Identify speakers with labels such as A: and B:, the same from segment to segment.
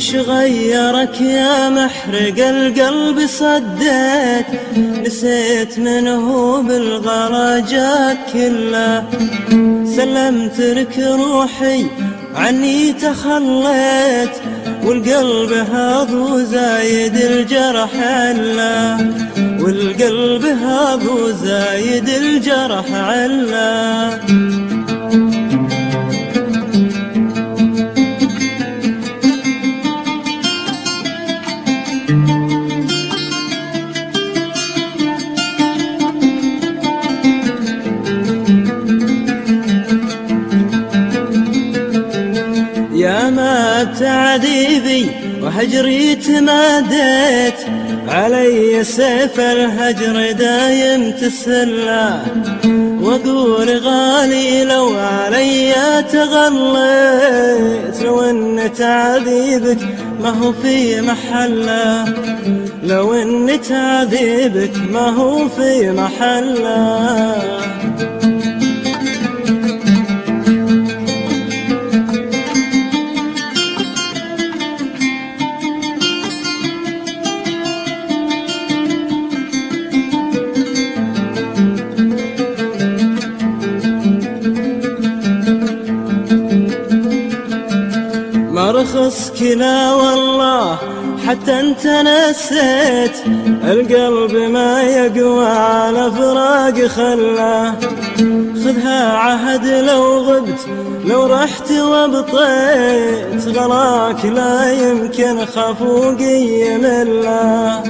A: وش غيرك يا محرق القلب صديت؟ نسيت من هو بالغرجات كله سلمت لك روحي عني تخليت والقلب هاض وزايد الجرح علا والقلب هاض وزايد الجرح علا تعذيبي وهجري تماديت. علي سيف الهجر دايم تسلى. وأقول غالي لو علي تغليت. لو إن تعذيبك ما هو في محلة. لو إن تعذيبك ما هو في محلة. كلا والله حتى انت نسيت. القلب ما يقوى على فراق خلاه خذها عهد لو غبت لو رحت وابطيت. غلاك لا يمكن خفوقي مله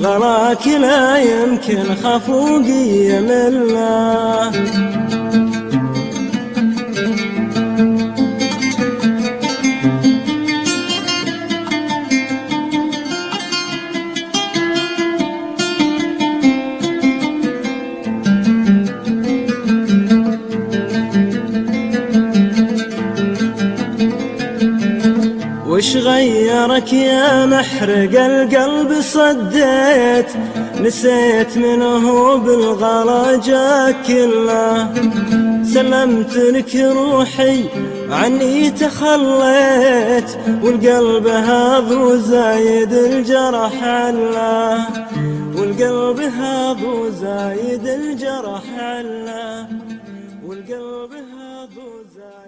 A: غلاك لا يمكن خفوقي مله وش غيرك يا محرق القلب صديت نسيت منه بالغلا جاك كله. سلمت لك روحي عني تخليت والقلب هاض وزايد الجرح علا والقلب هاض وزايد الجرح علا والقلب هاض وزايد